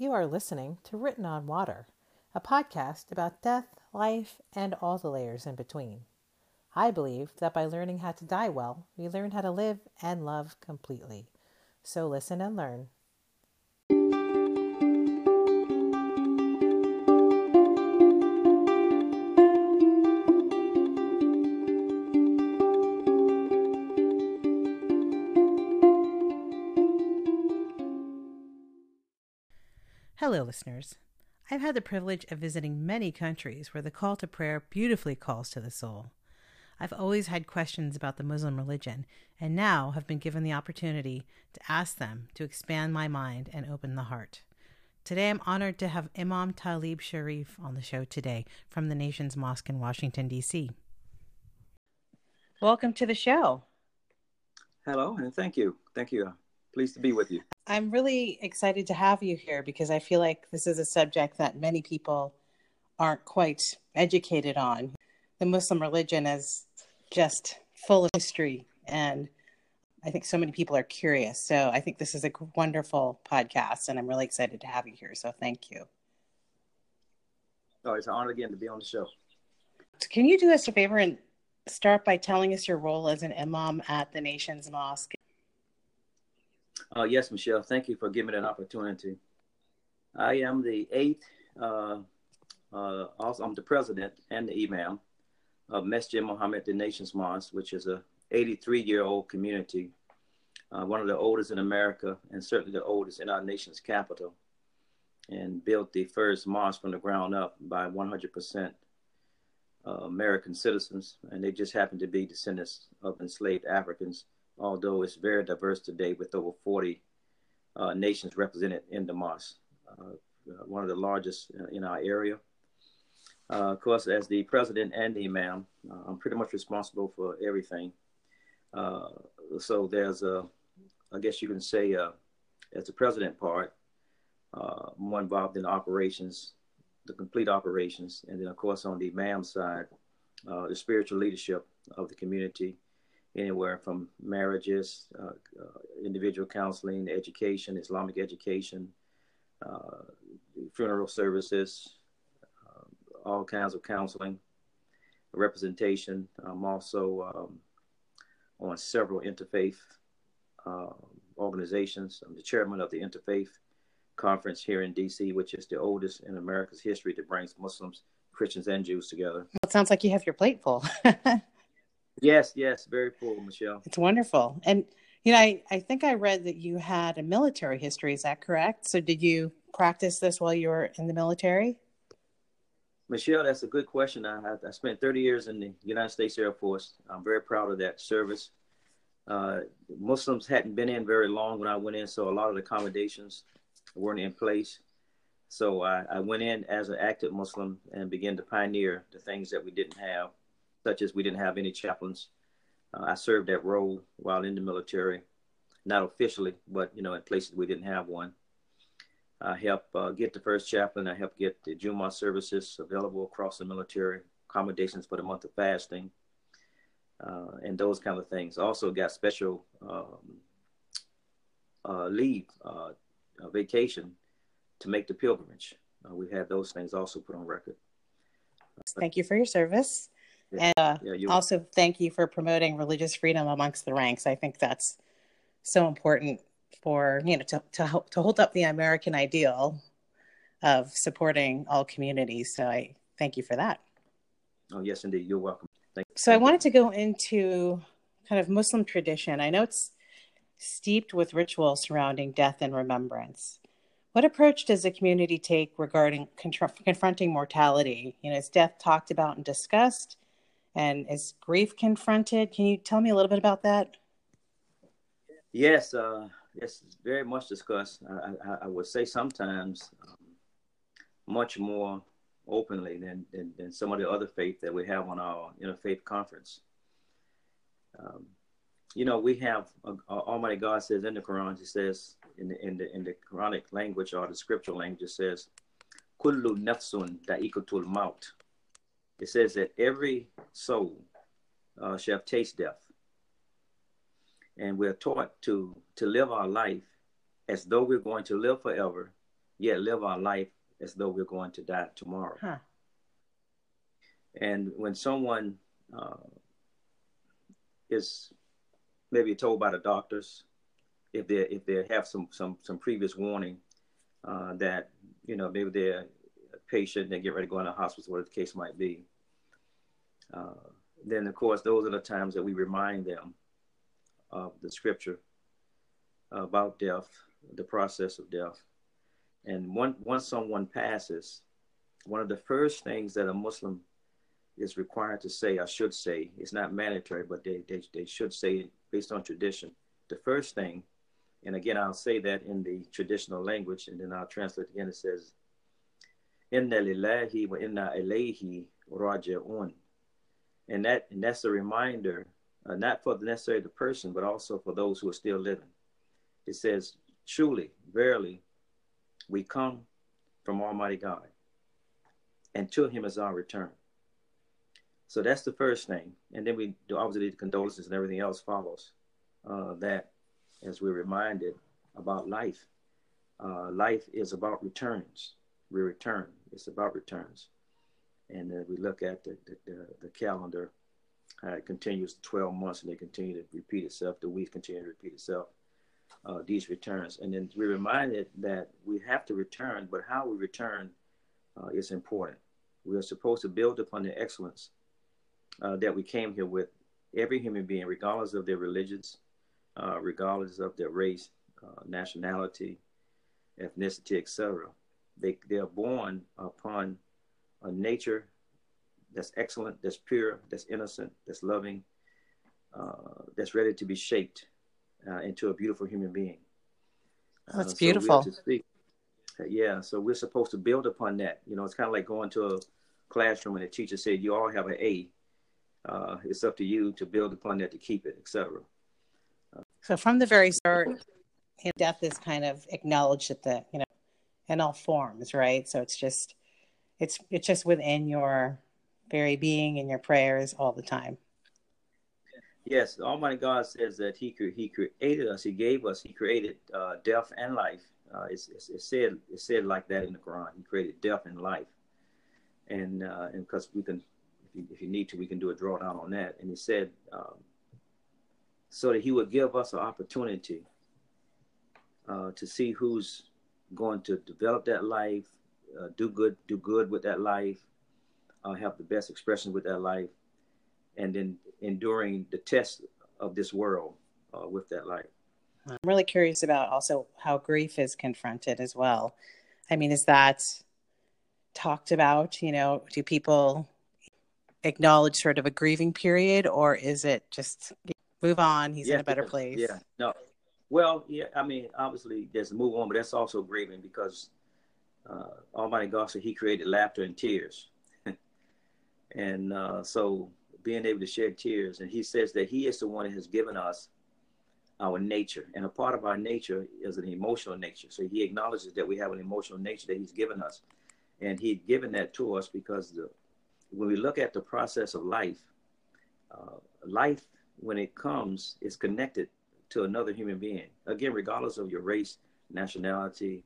You are listening to Written on Water, a podcast about death, life, and all the layers in between. I believe that by learning how to die well, we learn how to live and love completely. So listen and learn. Hello, listeners. I've had the privilege of visiting many countries where the call to prayer beautifully calls to the soul. I've always had questions about the Muslim religion, and now have been given the opportunity to ask them to expand my mind and open the heart. Today, I'm honored to have Imam Talib Sharif on the show today from the Nation's Mosque in Washington, D.C. Welcome to the show. Hello, and thank you. Thank you. Uh, Pleased to be with you. I'm really excited to have you here because I feel like this is a subject that many people aren't quite educated on. The Muslim religion is just full of history, and I think so many people are curious. So I think this is a wonderful podcast, and I'm really excited to have you here. So thank you. Oh, it's an honor again to be on the show. Can you do us a favor and start by telling us your role as an imam at the Nation's Mosque? Uh, yes, Michelle. Thank you for giving me that opportunity. I am the eighth. Uh, uh, also, I'm the president and the imam of Masjid Muhammad, the Nation's Mosque, which is a 83 year old community, uh, one of the oldest in America, and certainly the oldest in our nation's capital, and built the first mosque from the ground up by 100% uh, American citizens, and they just happen to be descendants of enslaved Africans although it's very diverse today with over 40 uh, nations represented in the mosque. Uh, uh one of the largest uh, in our area. Uh, of course, as the president and the imam, I'm pretty much responsible for everything. so there's a, I guess you can say, as the president part, more involved in operations, the complete operations, and then of course on the imam side, the spiritual leadership of the community, anywhere from marriages, uh, uh, individual counseling, education, Islamic education, uh, funeral services, uh, all kinds of counseling, representation. I'm also um, on several interfaith organizations. I'm the chairman of the Interfaith Conference here in DC, which is the oldest in America's history that brings Muslims, Christians, and Jews together. Well, it sounds like you have your plate full. Yes, yes, very full, Michelle. It's wonderful. And you know, I, I think I read that you had a military history. Is that correct? So did you practice this while you were in the military? Michelle, that's a good question. I, I spent 30 years in the United States Air Force. I'm very proud of that service. Uh, Muslims hadn't been in very long when I went in, so a lot of the accommodations weren't in place. So I, I went in as an active Muslim and began to pioneer the things that we didn't have such as we didn't have any chaplains. Uh, I served that role while in the military, not officially, but you know, in places we didn't have one. I helped uh, get the first chaplain. I helped get the Jumu'ah services available across the military, accommodations for the month of fasting, uh, and those kind of things. Also got special um, uh, leave, uh, vacation to make the pilgrimage. Uh, we had those things also put on record. Thank you for your service. And uh, yeah, also, thank you for promoting religious freedom amongst the ranks. I think that's so important for you know to to to hold up the American ideal of supporting all communities. So I thank you for that. Oh yes, indeed. You're welcome. Thank so I wanted to go into kind of Muslim tradition. I know it's steeped with ritual surrounding death and remembrance. What approach does the community take regarding confronting mortality? You know, is death talked about and discussed? And is grief confronted? Can you tell me a little bit about that? Yes, uh, yes, very much discussed. I, I, I would say sometimes um, much more openly than, than, than, some of the other faith that we have on our interfaith conference. Um, you know, we have uh, Almighty God says in the Quran, He says in the in the in the Quranic language or the scriptural language, it says, "Kullu nafsun da'ikatul maut." It says that every soul uh, shall taste death. And we're taught to, to live our life as though we're going to live forever yet live our life as though we're going to die tomorrow. Huh. And when someone uh, is maybe told by the doctors, if they if they have some some some previous warning uh, that you know maybe they're a patient, they get ready to go in the hospital, whatever the case might be. Uh, then of course those are the times that we remind them of the scripture about death, the process of death, and one, once someone passes, one of the first things that a Muslim is required to say, I should say, it's not mandatory, but they, they, they should say based on tradition. The first thing, and again, I'll say that in the traditional language, and then I'll translate again. It says, Inna lillahi wa inna ilayhi raji'un. And that and that's a reminder, uh, not for necessarily the person, but also for those who are still living. It says, truly, verily, we come from Almighty God, and to Him is our return. So that's the first thing, and then we do obviously the condolences and everything else follows. Uh, that, as we're reminded about life, uh, life is about returns. We return. It's about returns, and we look at the the, the, the calendar. Uh, it continues 12 months, and they continue to repeat itself. The weeks continue to repeat itself uh, these returns. And then we're reminded that we have to return, but how we return uh, is important. We are supposed to build upon the excellence uh, that we came here with. Every human being, regardless of their religions, uh, regardless of their race, uh, nationality, ethnicity, etc., they, they are born upon a nature that's excellent, that's pure, that's innocent, that's loving, uh, that's ready to be shaped uh, into a beautiful human being. That's uh, beautiful. So yeah, so we're supposed to build upon that. You know, it's kind of like going to a classroom and the teacher said, "You all have an A." Uh, it's up to you to build upon that to keep it, etc. So from the very start, death is kind of acknowledged at the you know in all forms, right? So it's just it's it's just within your very being and your prayers all the time. Yes, Almighty God says that He He created us. He gave us. He created uh, death and life. Uh, it's, it's, it's, said it's said like that in the Quran. He created death and life, and uh, and because we can, if you, if you, need to, we can do a drawdown on that. And He said um, so that He would give us an opportunity uh, to see who's going to develop that life, uh, do good, do good with that life, uh, have the best expression with that life, and then enduring the test of this world uh, with that life. I'm really curious about also how grief is confronted as well. I mean, is that talked about? You know, do people acknowledge sort of a grieving period, or is it just move on? He's yeah, in a better place. Yeah, no. Well, yeah. I mean, obviously, there's a move on, but that's also grieving because uh, Almighty God said He created laughter and tears, and uh, so being able to shed tears. And he says that he is the one that has given us our nature. And a part of our nature is an emotional nature. So he acknowledges that we have an emotional nature that he's given us. And he's given that to us because the, when we look at the process of life, uh, life, when it comes, is connected to another human being. Again, regardless of your race, nationality,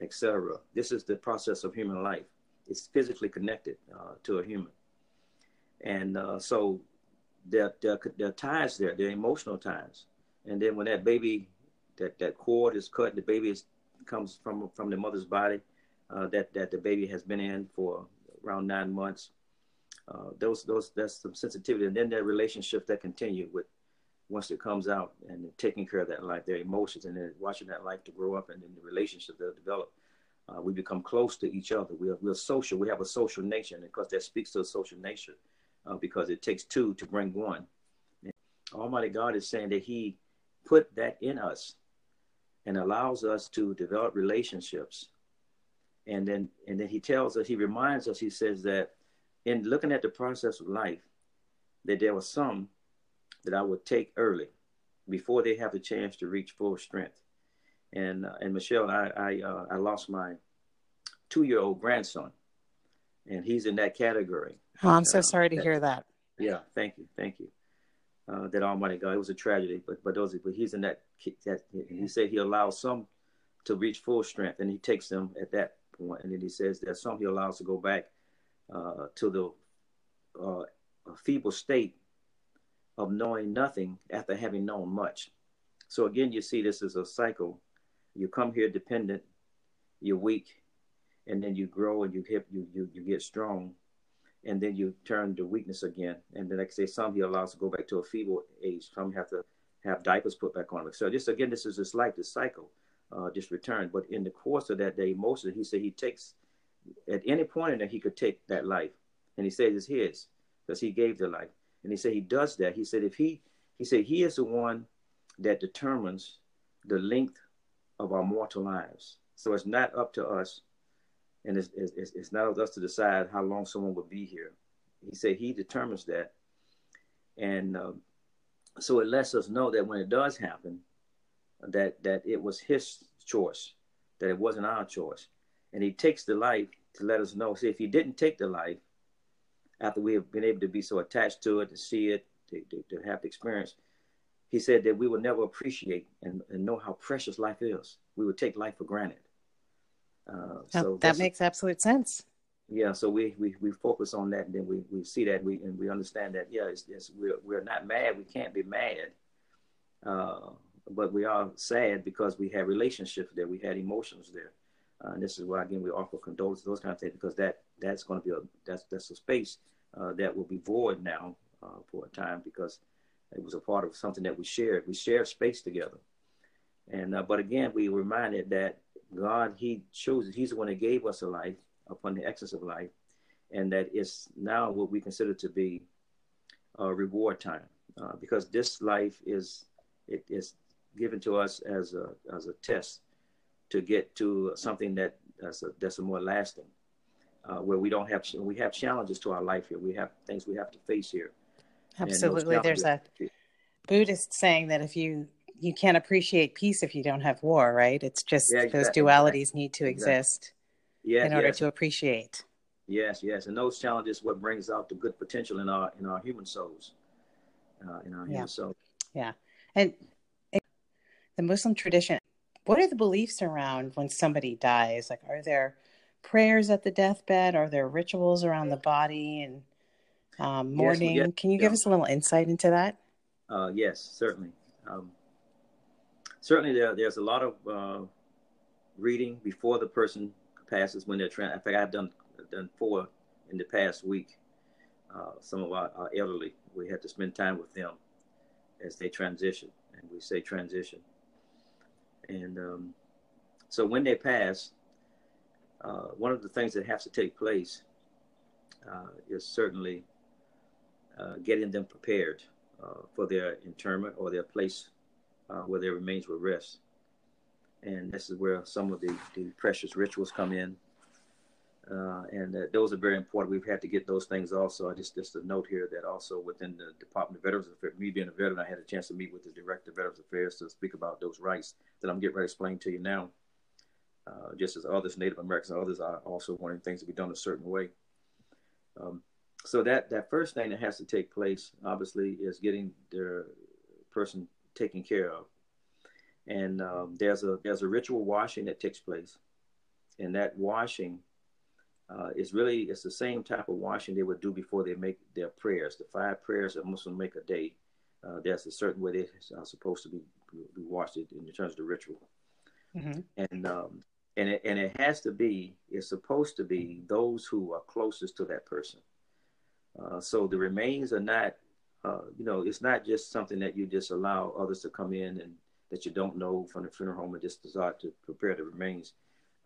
etc. This is the process of human life. It's physically connected uh, to a human and uh, so there, there, there are ties there, there are emotional ties. And then when that baby, that, that cord is cut, the baby is, comes from from the mother's body, uh, that that the baby has been in for around nine months. Uh, those those that's some sensitivity, and then that relationships that continue with once it comes out and taking care of that life, their emotions, and then watching that life to grow up, and then the relationship they'll develop. Uh, we become close to each other. We are, we're social. We have a social nature, and because that speaks to a social nature uh, because it takes two to bring one. And Almighty God is saying that He put that in us and allows us to develop relationships. And then, and then He tells us, He reminds us, He says that in looking at the process of life, that there were some that I would take early before they have the chance to reach full strength. And uh, and Michelle, I I, uh, I lost my two year old grandson, and he's in that category. Oh, I'm so uh, sorry to that, hear that. Yeah, thank you, thank you. Uh, that Almighty God, it was a tragedy, but but those, but he's in that. that he said he allows some to reach full strength. And he takes them at that point, and then he says that some he allows to go back uh, to the uh, feeble state of knowing nothing after having known much. So again, you see this is a cycle. You come here dependent, you're weak, and then you grow and you hit you you you get strong, and then you turn to weakness again. And the next day, some he allows to go back to a feeble age. Some have to have diapers put back on them. So just again, this is just like the cycle, uh, just return. But in the course of that day, most of it, he said he takes at any point in there he could take that life, and he says it's his because he gave the life. And he said he does that. He said if he he said he is the one that determines the length of our mortal lives. So it's not up to us, and it's, it's, it's not up to us to decide how long someone will be here. He said he determines that, and um, so it lets us know that when it does happen, that that it was his choice, that it wasn't our choice, and he takes the life to let us know. See, if he didn't take the life, after we have been able to be so attached to it, to see it, to, to, to have the experience, he said that we will never appreciate and, and, know how precious life is. We would take life for granted. Uh, so that makes absolute sense. Yeah, so we, we, we focus on that, and then we, we see that we and we understand that yeah, it's, it's we're we're not mad. We can't be mad, uh, but we are sad because we had relationships there, we had emotions there, uh, and this is why again we offer condolences, those kind of things, because that that's going to be a that's that's a space uh, that will be void now uh, for a time because it was a part of something that we shared. We shared space together, and uh, but again we reminded that God He chose He's the one that gave us a life upon the excess of life, and that it's now what we consider to be a reward time, uh, because this life is it is given to us as a as a test to get to something that that's a, that's a more lasting, uh, where we don't have we have challenges to our life here. We have things we have to face here. Absolutely, there's a Buddhist saying that if you you can't appreciate peace if you don't have war, right? It's just yeah, exactly. those dualities need to exist yes, in order yes. to appreciate. Yes, yes, and those challenges what brings out the good potential in our in our human souls, uh, in our yeah. human soul. Yeah, and the Muslim tradition. What are the beliefs around when somebody dies? Like, are there prayers at the deathbed? Are there rituals around the body and um, mourning? Yes, yes, Can you give us a little insight into that? Uh, yes, certainly. Um, certainly, there, there's a lot of uh, reading before the person passes when they're trying. In fact, I've done done four in the past week. Uh, some of our, our, elderly, we had to spend time with them as they transition, and we say transition. And um, so when they pass, uh, one of the things that has to take place uh, is certainly uh, getting them prepared uh, for their interment or their place uh, where their remains will rest and this is where some of the, the precious rituals come in. Uh, and those are very important. We've had to get those things also. I just just a note here that also within the Department of Veterans Affairs, me being a veteran, I had a chance to meet with the Director of Veterans Affairs to speak about those rights that I'm getting ready to explain to you now. Uh, just as others, Native Americans, and others are also wanting things to be done a certain way. Um, so that that first thing that has to take place, obviously, is getting the person taken care of and um, there's a there's a ritual washing that takes place, and that washing uh, is really it's the same type of washing they would do before they make their prayers. The five prayers that Muslims make a day. Uh, there's a certain way they are supposed to be be washed in terms of the ritual, mm-hmm. and um, and it, and it has to be it's supposed to be those who are closest to that person. Uh, so the remains are not, uh, you know, it's not just something that you just allow others to come in and that you don't know from the funeral home and just decide to prepare the remains.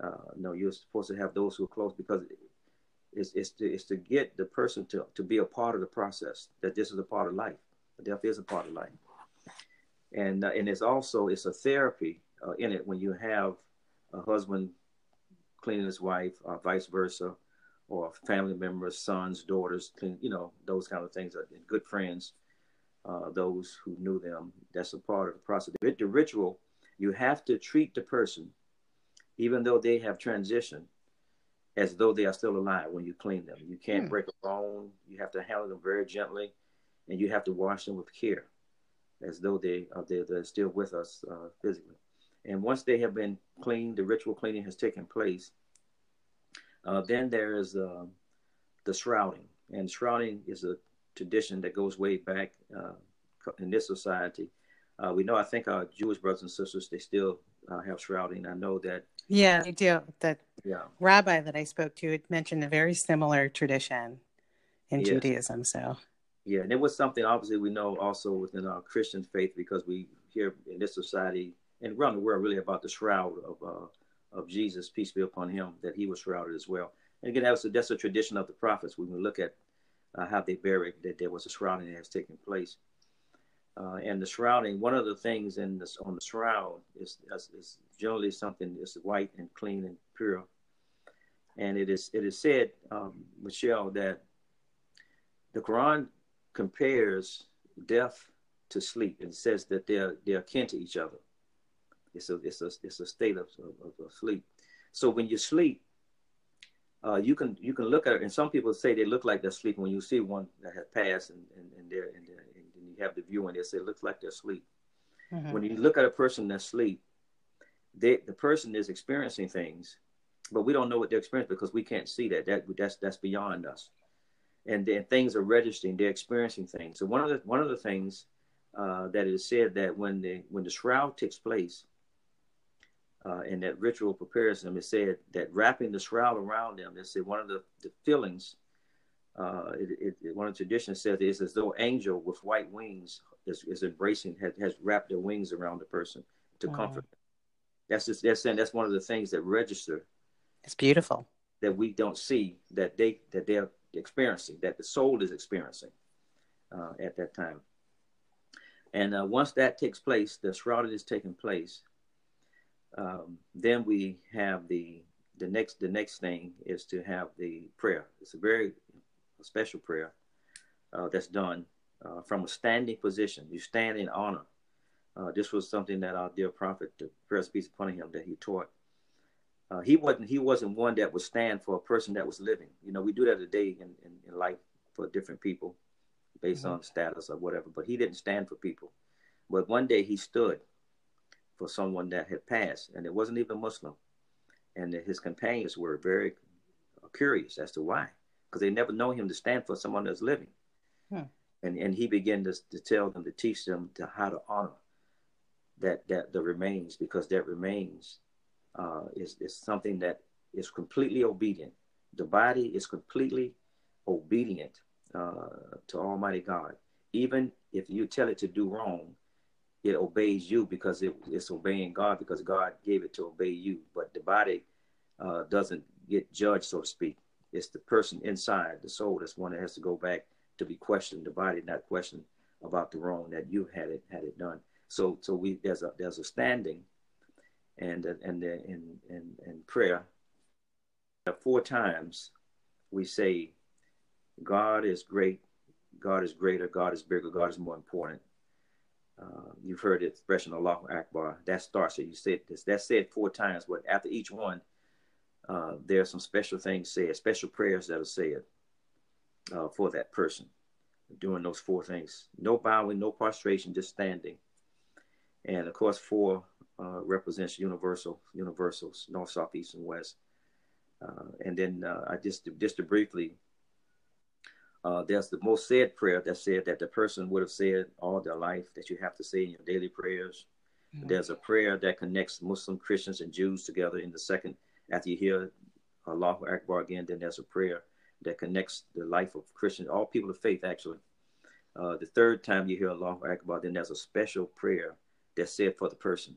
Uh, no, you're supposed to have those who are close because it's, it's, to, it's to get the person to, to be a part of the process, that this is a part of life. Death is a part of life. And, uh, and it's also, it's a therapy uh, in it when you have a husband cleaning his wife or vice versa, or family members, sons, daughters, clean, you know, those kind of things, are good friends uh, those who knew them. That's a part of the process. The ritual, you have to treat the person, even though they have transitioned, as though they are still alive when you clean them. You can't hmm. break a bone. You have to handle them very gently, and you have to wash them with care, as though they are they're, they're still with us uh, physically. And once they have been cleaned, the ritual cleaning has taken place. Uh, then there is uh, the shrouding, and shrouding is a tradition that goes way back uh, in this society. Uh, we know, I think our Jewish brothers and sisters, they still uh, have shrouding. I know that. Yeah, they do. The Yeah. rabbi that I spoke to had mentioned a very similar tradition in Yes. Judaism. So, Yeah, and it was something obviously we know also within our Christian faith because we hear in this society and around the world really about the shroud of uh, of Jesus, peace be upon him, that he was shrouded as well. And again, that's a, that's a tradition of the prophets. When we look at uh, how they buried, that there was a shrouding that has taken place. Uh, and the shrouding, one of the things in this on the shroud is, is, is generally something that's white and clean and pure. And it is it is said, um, Michelle, that the Quran compares death to sleep and says that they're they're akin to each other. It's a it's a it's a state of, of, of sleep. So when you sleep, uh, you can you can look at it, and some people say they look like they're sleeping when you see one that has passed and and, and they're and, they're, and you have the view and they say it looks like they're asleep. mhm. When you look at a person that's asleep, they, the person is experiencing things, but we don't know what they're experiencing because we can't see that. That that's that's beyond us. And then things are registering; they're experiencing things. So one of the one of the things uh, that is said that when the when the shroud takes place, uh, and that ritual prepares them, it said that wrapping the shroud around them. They said one of the, the feelings. Uh, it, it, one of the traditions says it's as though angel with white wings is, is embracing has, has wrapped their wings around the person to Wow. comfort. them. That's just that's saying that's one of the things that register it's beautiful. that we don't see that they that they're experiencing that the soul is experiencing uh, at that time. And uh, once that takes place, the shrouding is taking place. Um, then we have the the next the next thing is to have the prayer. It's a very special prayer uh, that's done uh, from a standing position. You stand in honor. Uh, this was something that our dear prophet, the prayers peace upon him, that he taught. Uh, he wasn't he wasn't one that would stand for a person that was living. You know, we do that today in, in, in life for different people based Mhm. on status or whatever, but he didn't stand for people. But one day he stood for someone that had passed, and it wasn't even Muslim. And his companions were very curious as to why, because they never know him to stand for someone that's living. Hmm. And and he began to, to tell them to teach them to how to honor that that the remains, because that remains uh, is is something that is completely obedient. The body is completely obedient uh, to Almighty God. Even if you tell it to do wrong, it obeys you because it, it's obeying God because God gave it to obey you. But the body uh, doesn't get judged, so to speak. It's the person inside, the soul, that's one that has to go back to be questioned. The body not questioned about the wrong that you had it had it done. So so we there's a there's a standing, and and in in in prayer, four times we say, God is great, God is greater, God is bigger, God is more important. Uh, you've heard the expression Allahu Akbar. That starts it. You said this. That's said four times, but after each one, uh, there are some special things said, special prayers that are said uh, for that person doing those four things. No bowing, no prostration, just standing. And of course, four uh, represents universal, universals, north, south, east, and west. Uh, and then uh, I just just to briefly uh, there's the most said prayer that said that the person would have said all their life that you have to say in your daily prayers. Mhm. There's a prayer that connects Muslim Christians and Jews together in the second, after you hear Allahu Akbar again, then there's a prayer that connects the life of Christians, all people of faith actually. Uh, the third time you hear Allahu Akbar, then there's a special prayer that's said for the person.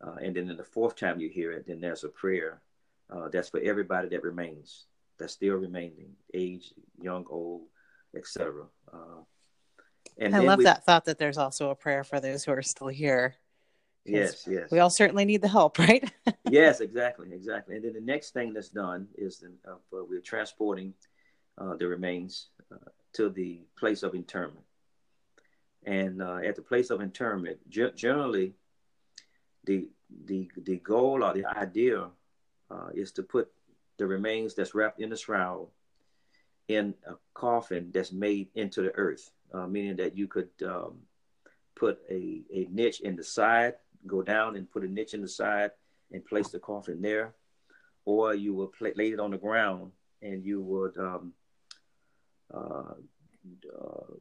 Uh, and then in the fourth time you hear it, then there's a prayer uh, that's for everybody that remains, that's still remaining, age, young, old, etc. Uh, and I love we- that thought that there's also a prayer for those who are still here. Yes, yes, We all certainly need the help, right? yes, exactly, exactly. And then the next thing that's done is that uh, we're transporting uh, the remains uh, to the place of interment. And uh, at the place of interment, ge- generally, the the the goal or the idea uh, is to put the remains that's wrapped in the shroud in a coffin that's made into the earth, uh, meaning that you could um, put a, a niche in the side go down and put a niche in the side and place the coffin there, or you would pla- lay it on the ground and you would um, uh, uh,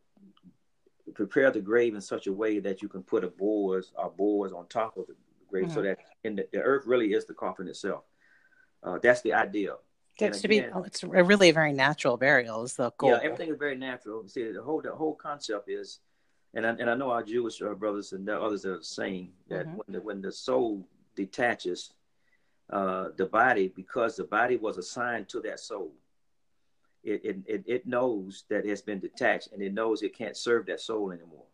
prepare the grave in such a way that you can put a boards or boards on top of the grave, mm-hmm. so that in the, the, earth really is the coffin itself. Uh, that's the idea. Gets to be it's really a very natural burial is the goal. Yeah, everything is very natural. See, the whole the whole concept is, and I, and I know our Jewish uh, brothers and others are saying that mm-hmm. when the when the soul detaches, uh, the body because the body was assigned to that soul. It, it, it, it knows that it's been detached and it knows it can't serve that soul anymore.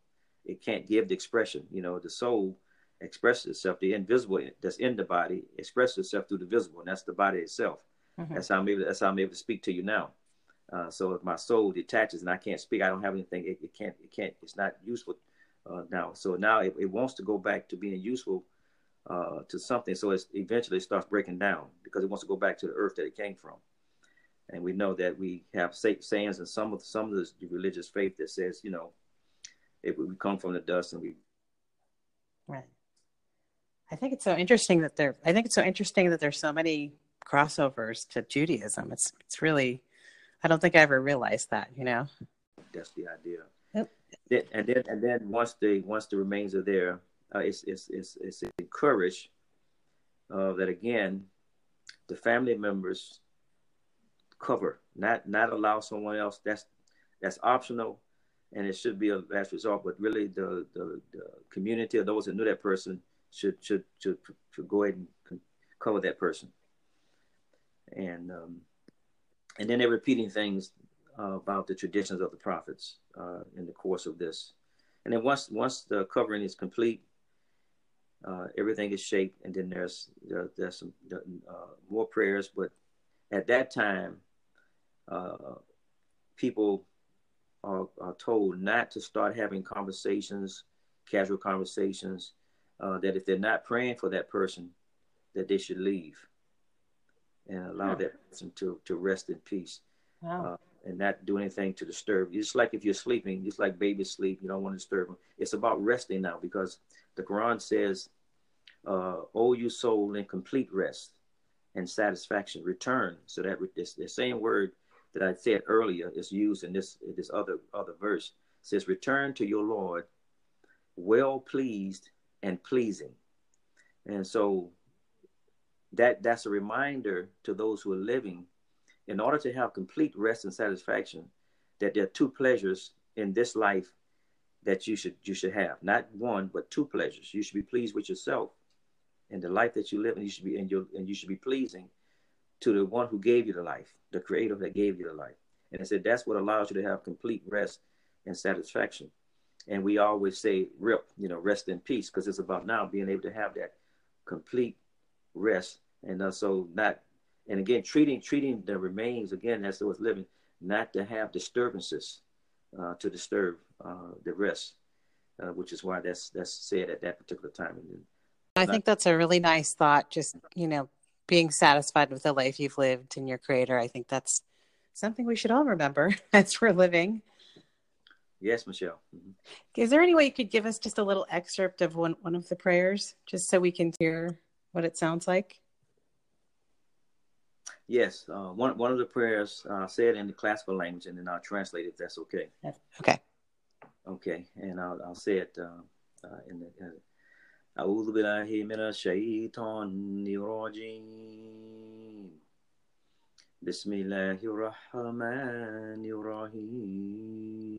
It can't give the expression. You know, the soul expresses itself, the invisible that's in the body expresses itself through the visible, and that's the body itself. Mm-hmm. That's how I'm able. That's how I'm able to speak to you now. Uh, so if my soul detaches and I can't speak, I don't have anything. It, it can't. It can't. It's not useful uh, now. So now it, it, wants to go back to being useful uh, to something. So it eventually starts breaking down because it wants to go back to the earth that it came from. And we know that we have sayings in some of some of the religious faith that says, you know, if we come from the dust and we. Right. I think it's so interesting that there. I think it's so interesting that there's so many crossovers to Judaism. It's it's really I don't think I ever realized that, you know. That's the idea. Yep. And then and then once the once the remains are there, uh, it's, it's it's it's encouraged uh, that again, the family members cover, not not allow someone else. That's that's optional, and it should be a last resort. But really, the the, the community of those that knew that person should should should, should go ahead and cover that person and um, and then they're repeating things uh, about the traditions of the prophets uh, in the course of this. And then once once the covering is complete, uh, everything is shaped, and then there's there, there's some uh, more prayers. But at that time, uh, people are, are, told not to start having conversations, casual conversations. Uh, that if they're not praying for that person, that they should leave and allow yeah. that person to, to rest in peace. Wow. Uh, and not do anything to disturb you. Just like if you're sleeping, just like babies sleep, you don't want to disturb them. It's about resting now because the Quran says, uh, "Oh, you soul, in complete rest and satisfaction, return." So that this the same word that I said earlier is used in this this other other verse. It says, "Return to your Lord, well pleased and pleasing." And so that that's a reminder to those who are living in order to have complete rest and satisfaction that there are two pleasures in this life that you should you should have. Not one but two pleasures. You should be pleased with yourself and the life that you live and you should be and you and you should be pleasing to the one who gave you the life the creator that gave you the life. And I said that's what allows you to have complete rest and satisfaction and we always say rip you know rest in peace because it's about now being able to have that complete rest. And uh, so not and again treating treating the remains again as it was living not to have disturbances uh, to disturb uh, the rest uh, which is why that's that's said at that particular time. I think that's a really nice thought just you know being satisfied with the life you've lived and your creator. I think that's something we should all remember as we're living yes michelle mm-hmm. is there any way you could give us just a little excerpt of one, one of the prayers just so we can hear what it sounds like Yes, uh, one one of the prayers uh, said in the classical language, and then I'll translate it if that's okay. Okay. Okay, and I'll I'll say it uh, uh in the. أعوذ بالله من الشيطان الرجيم بسم الله الرحمن الرحيم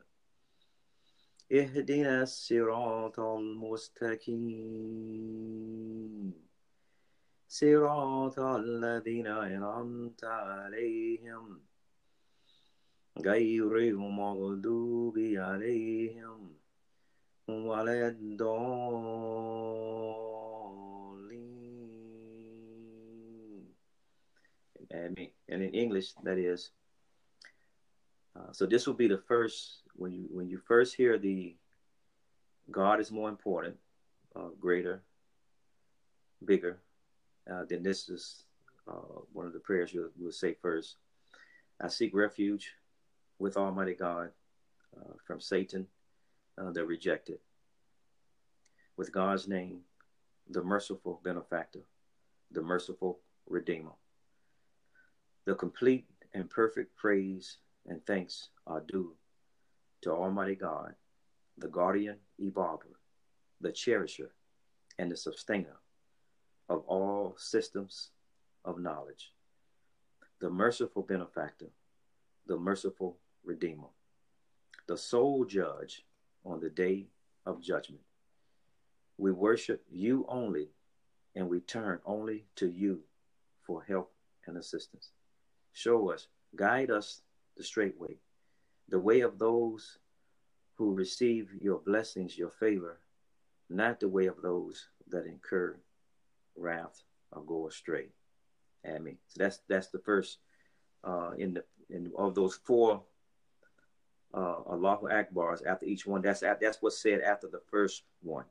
اهدنا الصراط المستقيم صراط الذين أنعمت عليهم غير المغضوب عليهم And in English, that is. Uh, so this will be the first when you when you first hear the God is more important, uh, greater, bigger. Uh, then this is uh, one of the prayers you will say first. I seek refuge with Almighty God uh, from Satan, uh, the rejected. With God's name, the merciful benefactor, the merciful redeemer. The complete and perfect praise and thanks are due to Almighty God, the guardian evolver, the cherisher, and the sustainer of all systems of knowledge, the merciful benefactor, the merciful redeemer, the sole judge on the day of judgment. We worship you only, and we turn only to you for help and assistance. Show us, guide us the straight way, the way of those who receive your blessings, your favor, not the way of those that incur wrath or go astray. Amen. So that's that's the first uh, in the in of those four uh, Allahu Akbars after each one. That's that's what's said after the first one.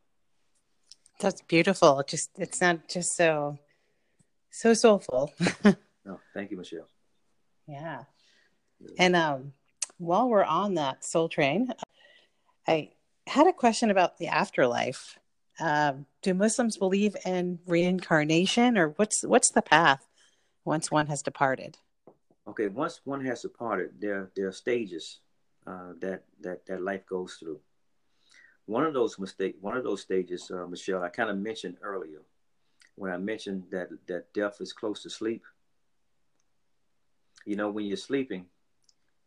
That's beautiful. Just it's not just so so soulful. no, thank you, Michelle. Yeah. And um, while we're on that soul train, I had a question about the afterlife. Um, do Muslims believe in reincarnation, or what's what's the path once one has departed? Okay, once one has departed, there there are stages uh, that that that life goes through. One of those mistake, one of those stages, uh, Michelle, I kind of mentioned earlier when I mentioned that that death is close to sleep. You know, when you're sleeping,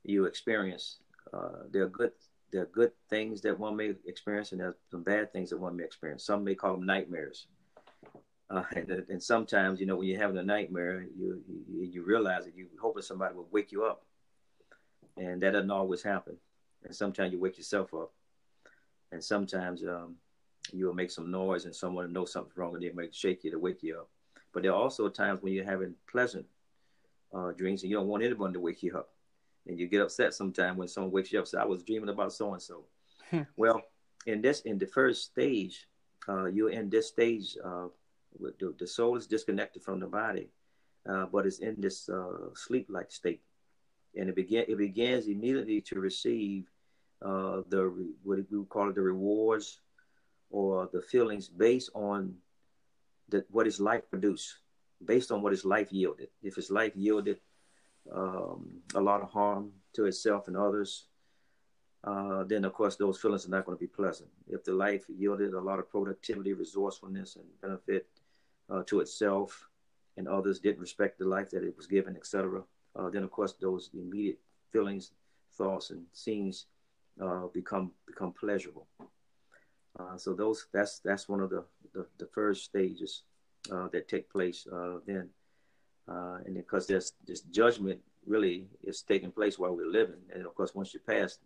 you experience uh, there are good there are good things that one may experience, and there's some bad things that one may experience. Some may call them nightmares. Uh, and, and, sometimes, you know, when you're having a nightmare, you, you, realize that you're hoping somebody will wake you up, and that doesn't always happen. And sometimes you wake yourself up, and sometimes um, you'll make some noise, and someone will know something's wrong, and they might shake you to wake you up. But there are also times when you're having pleasant uh, dreams, and you don't want anyone to wake you up and you get upset sometimes when someone wakes you up. So I was dreaming about so and so. Well, in this in the first stage, uh, you're in this stage. Uh, the, the soul is disconnected from the body, uh, but it's in this uh, sleep-like state, and it begin it begins immediately to receive uh, the what we would call it the rewards or the feelings based on the, what his life produced, based on what his life yielded. If his life yielded um, a lot of harm to itself and others, uh, then of course those feelings are not going to be pleasant. If the life yielded a lot of productivity, resourcefulness, and benefit uh, to itself, and others didn't respect the life that it was given, etc., uh, then of course those immediate feelings, thoughts, and scenes uh, become become pleasurable. Uh, so those that's that's one of the the, the first stages uh, that take place. then uh, and because there's this judgment really is taking place while we're living, and of course once you pass,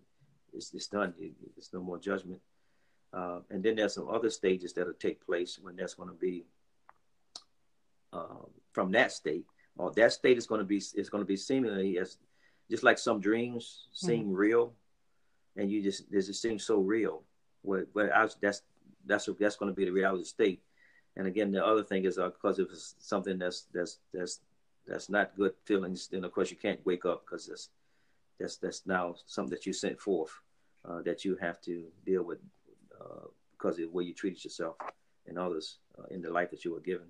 it's, it's done. There's no more judgment. Uh, and then there's some other stages that'll take place when that's going to be uh, from that state, or that state is going to be is going to be seemingly as just like some dreams seem mm-hmm. real, and you just it just seems so real. Where, where I, that's that's that's going to be the reality state. And again, the other thing is because uh, if it's something that's that's that's that's not good feelings, then of course you can't wake up because that's that's that's now something that you sent forth uh, that you have to deal with uh, because of the way you treated yourself and others uh, in the life that you were given.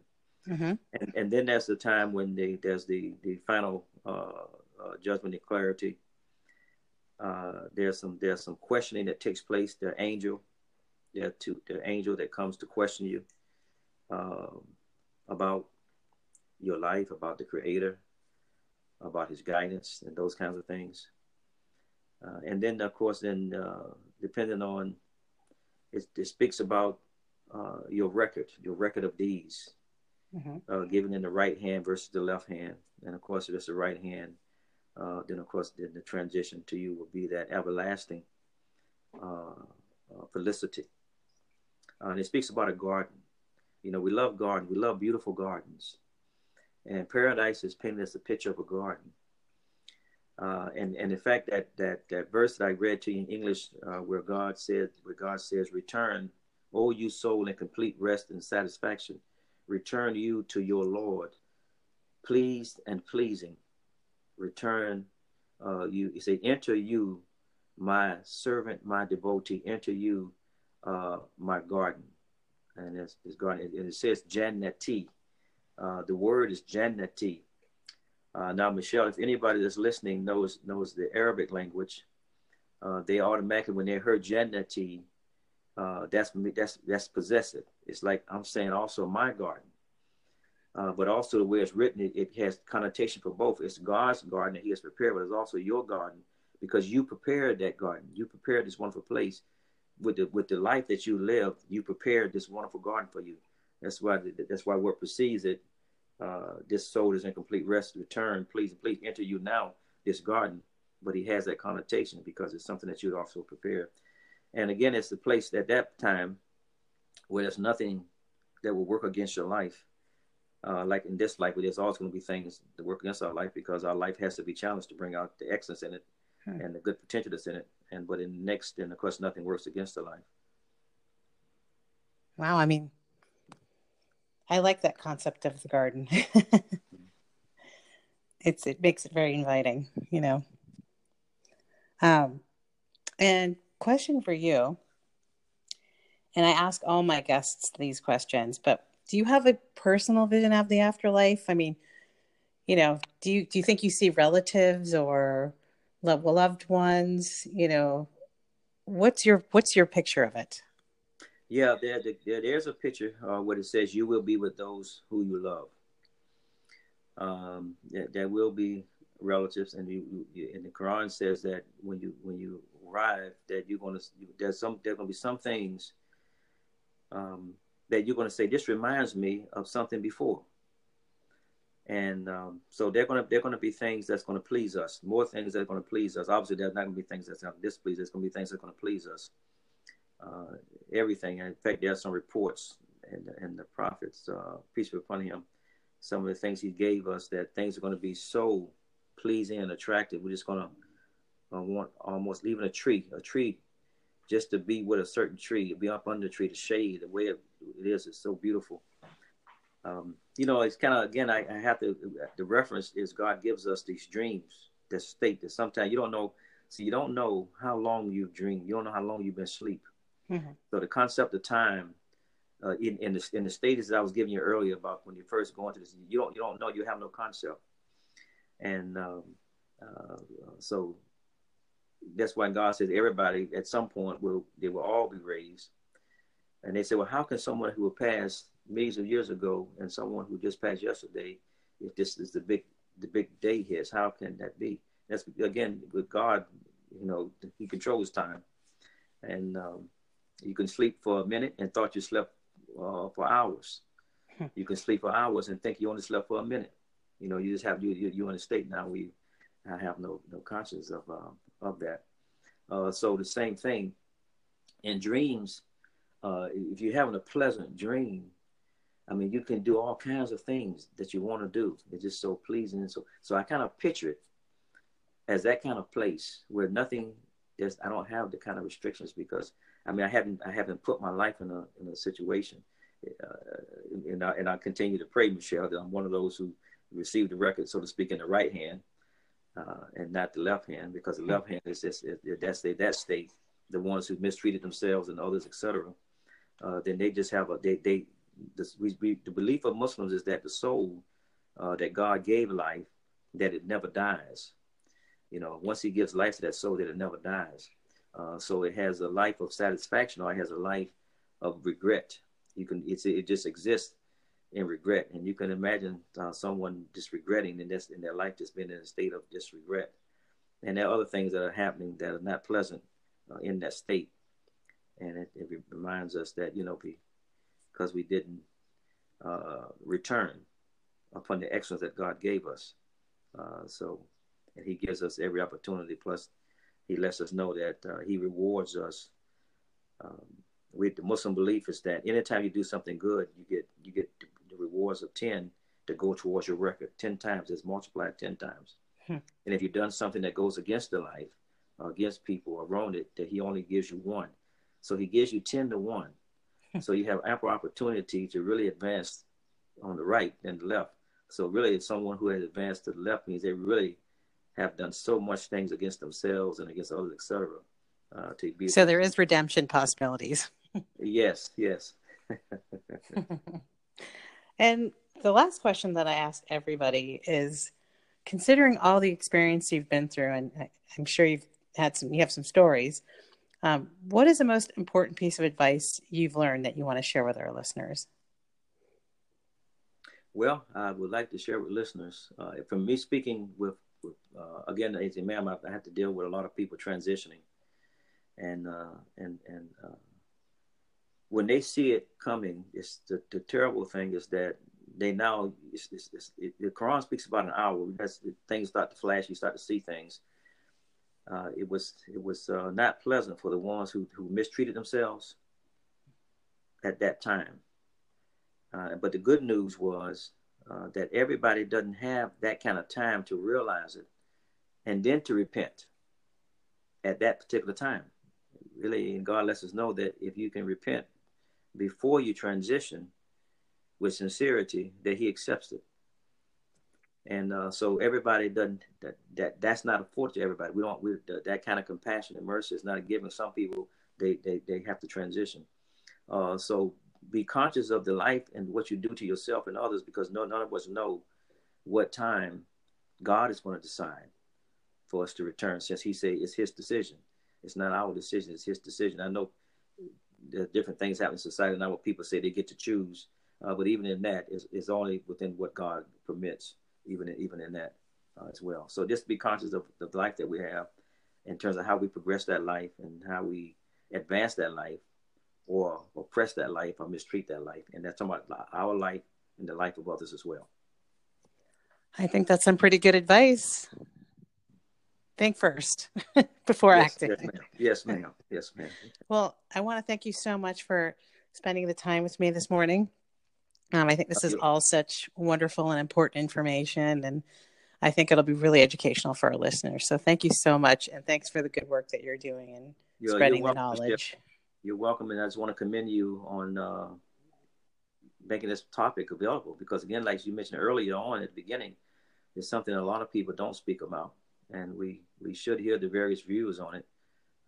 Mm-hmm. And and then there's the time when they, there's the the final uh, uh, judgment and clarity. Uh, there's some there's some questioning that takes place. The angel, yeah, to the angel that comes to question you um, about your life, about the Creator, about His guidance, and those kinds of things. Uh, and then, of course, then uh, depending on it, it speaks about uh, your record, your record of deeds, mm-hmm. Uh, given in the right hand versus the left hand. And of course, if it's the right hand, uh, then of course, then the transition to you will be that everlasting uh, felicity Uh, and it speaks about a garden. You know, we love gardens. We love beautiful gardens. And paradise is painted as a picture of a garden. Uh, and and the fact that that that verse that I read to you in English, uh, where God said, where God says, "Return, O you soul, in complete rest and satisfaction, return you to your Lord, pleased and pleasing. Return, uh, you. He say, enter you, my servant, my devotee, enter you, uh, my garden." And it's, it's garden, and it says Jannati. Uh, the word is Jannati uh, now, Michelle, if anybody that's listening knows knows the Arabic language, uh, they automatically, when they heard Jannati, uh, that's that's that's possessive. It's like I'm saying also my garden, uh, but also the way it's written, it, it, has connotation for both. It's God's garden that He has prepared, but it's also your garden because you prepared that garden. You prepared this wonderful place with the with the life that you live. You prepared this wonderful garden for you. That's why that's why what precedes it uh, this soul is in complete rest. Return, please, please enter you now this garden. But he has that connotation because it's something that you'd also prepare. And again, it's the place at that time where there's nothing that will work against your life. Uh, like in this life, where there's always going to be things that work against our life because our life has to be challenged to bring out the excellence in it hmm. and the good potential that's in it. And but in the next, then of course, nothing works against the life. Wow, I mean, I like that concept of the garden. it's it makes it very inviting, you know. Um, and question for you, and I ask all my guests these questions, but do you have a personal vision of the afterlife? I mean, you know, do you do you think you see relatives or loved ones? You know, what's your what's your picture of it? Yeah, there, there, there's a picture uh, where it says, "You will be with those who you love." Um, there, there will be relatives, and you, you, and the Quran says that when you when you arrive, that you're to there's some there's to be some things um, that you're to say. This reminds me of something before, and um, so they're to they're to be things that's to please us. More things that are to please us. Obviously, there's not to be things that's to displease. There's to be things that are going to please us uh, everything. And in fact, there are some reports and the prophets, uh, peace be upon him. Some of the things he gave us that things are going to be so pleasing and attractive. We're just going to uh, want almost leaving a tree, a tree, just to be with a certain tree, to be up under the tree, the shade, the way it, it is, is so beautiful. Um, you know, it's kind of again, I, I, have to. The reference is God gives us these dreams, that state that sometimes you don't know. So you don't know how long you've dreamed. You don't know how long you've been asleep. Mm-hmm. So the concept of time uh, in, in the in the stages that I was giving you earlier about when you first go into this, you don't you don't know you have no concept, and um, uh, so that's why God says everybody at some point will they will all be raised, and they say, well, how can someone who passed millions of years ago and someone who just passed yesterday, if this is the big the big day hits, how can that be? That's again with God, you know, He controls time, and um, you can sleep for a minute and thought you slept uh, for hours. Hmm. you can sleep for hours and think you only slept for a minute. You know, you just have you you you're in a state now we you have no no conscience of uh, of that. Uh, so the same thing in dreams. Uh, if you're having a pleasant dream, I mean, you can do all kinds of things that you want to do. It's just so pleasing. And So, so I kind of picture it as that kind of place where nothing. There's, I don't have the kind of restrictions because I mean, I haven't I haven't put my life in a in a situation, uh, and I and I continue to pray, Michelle, that I'm one of those who received the record, so to speak, in the right hand, uh, and not the left hand, because the left hand is just that's state that state, the ones who mistreated themselves and others, etc. Uh, then they just have a they they this, we, we, the belief of Muslims is that the soul uh, that God gave life, that it never dies. You know, once He gives life to that soul, that it never dies. Uh, so it has a life of satisfaction or it has a life of regret. You can it's it just exists in regret, and you can imagine uh, someone just regretting in this in their life just being in a state of just regret. And there are other things that are happening that are not pleasant uh, in that state, and it, it, reminds us that you know because we didn't uh, return upon the excellence that God gave us. Uh, so, and He gives us every opportunity. Plus, he lets us know that uh, he rewards us um, we the Muslim belief is that anytime you do something good, you get you get the rewards of ten to go towards your record. Ten times is multiplied ten times. Hmm. And if you've done something that goes against the life, uh, against people or wrong it, that He only gives you one. So He gives you ten to one. Hmm. so you have ample opportunity to really advance on the right and the left. So really, someone who has advanced to the left means they really have done so much things against themselves and against others, etc. Uh, to be so there is redemption possibilities. yes, yes. and the last question that I ask everybody is considering all the experience you've been through, and I'm sure you've had some, you have some stories. Um, what is the most important piece of advice you've learned that you want to share with our listeners? Well, I would like to share with listeners. Uh, from me speaking with, with uh, again as a man, I had to deal with a lot of people transitioning, and uh, and and uh, when they see it coming, it's the, the terrible thing is that they now it's, it's, it's, it, the Quran speaks about an hour. As things start to flash, you start to see things. Uh, it was it was uh, not pleasant for the ones who who mistreated themselves at that time. Uh, but the good news was uh, that everybody doesn't have that kind of time to realize it and then to repent at that particular time. Really, and God lets us know that if you can repent before you transition with sincerity, that He accepts it. And uh, so everybody doesn't that, that that's not afforded to everybody. We don't we, that kind of compassion and mercy is not given. Some people they they, they have to transition. Uh, so be conscious of the life and what you do to yourself and others because no, none of us know what time God is going to decide for us to return since he said it's his decision. It's not our decision, it's his decision. I know different things happen in society now where people say they get to choose, uh, but even in that is is only within what God permits, even in, even in that uh, as well. So just be conscious of the life that we have in terms of how we progress that life and how we advance that life or oppress that life or mistreat that life. And that's about our life and the life of others as well. I think that's some pretty good advice. Think first before yes, acting. Yes, ma'am. Yes, ma'am. Yes, ma'am. Well, I want to thank you so much for spending the time with me this morning. Um, I think this is all such wonderful and important information, and I think it'll be really educational for our listeners. So, thank you so much, and thanks for the good work that you're doing and you're, spreading you're the knowledge you're welcome, and I just want to commend you on uh, making this topic available because, again, like you mentioned earlier on at the beginning, it's something a lot of people don't speak about, and we we should hear the various views on it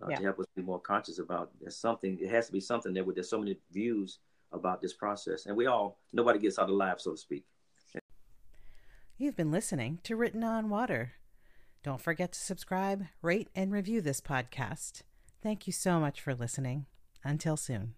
uh, yeah. to help us be more conscious about. There's something. It has to be something where there's so many views about this process, and we all nobody gets out alive, so to speak. You've been listening to Written on Water. Don't forget to subscribe, rate, and review this podcast. Thank you so much for listening. Until soon.